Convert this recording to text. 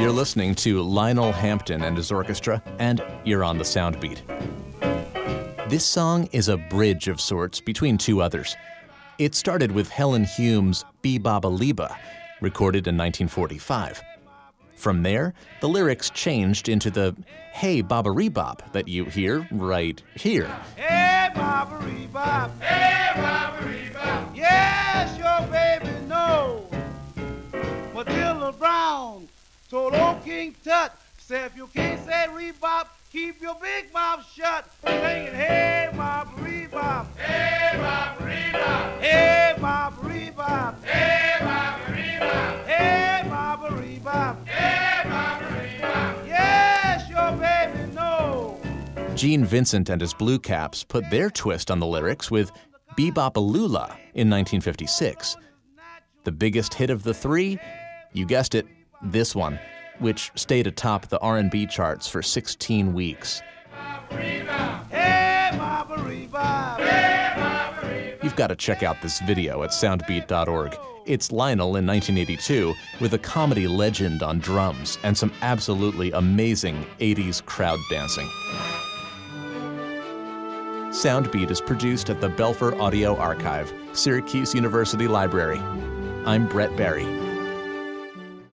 You're listening to Lionel Hampton and his orchestra, and you're on the Soundbeat. This song is a bridge of sorts between two others. It started with Helen Humes' Bee-Baba Lee-Ba, recorded in 1945. From there, the lyrics changed into the Hey Baba Bop that you hear right here. Hey, Baba Bop. Hey, Brown told old King Tut, say if you can't say rebop, keep your big mouth shut. Singing, hey, Baba Bop. Hey, Baba Bop. Hey, Baba Bop. Hey, Baba Bop. Hey, Baba Bop. Hey, Baba Bop. Yes, your baby knows. Gene Vincent and his Blue Caps put their twist on the lyrics with Be-Bop-A-Lula in 1956. The biggest hit of the three, you guessed it, this one, which stayed atop the R&B charts for 16 weeks. Hey, Baba Bop. Hey, Baba You've got to check out this video at soundbeat.org. It's Lionel in 1982 with a comedy legend on drums and some absolutely amazing 80s crowd dancing. Soundbeat is produced at the Belfer Audio Archive, Syracuse University Library. I'm Brett Barry.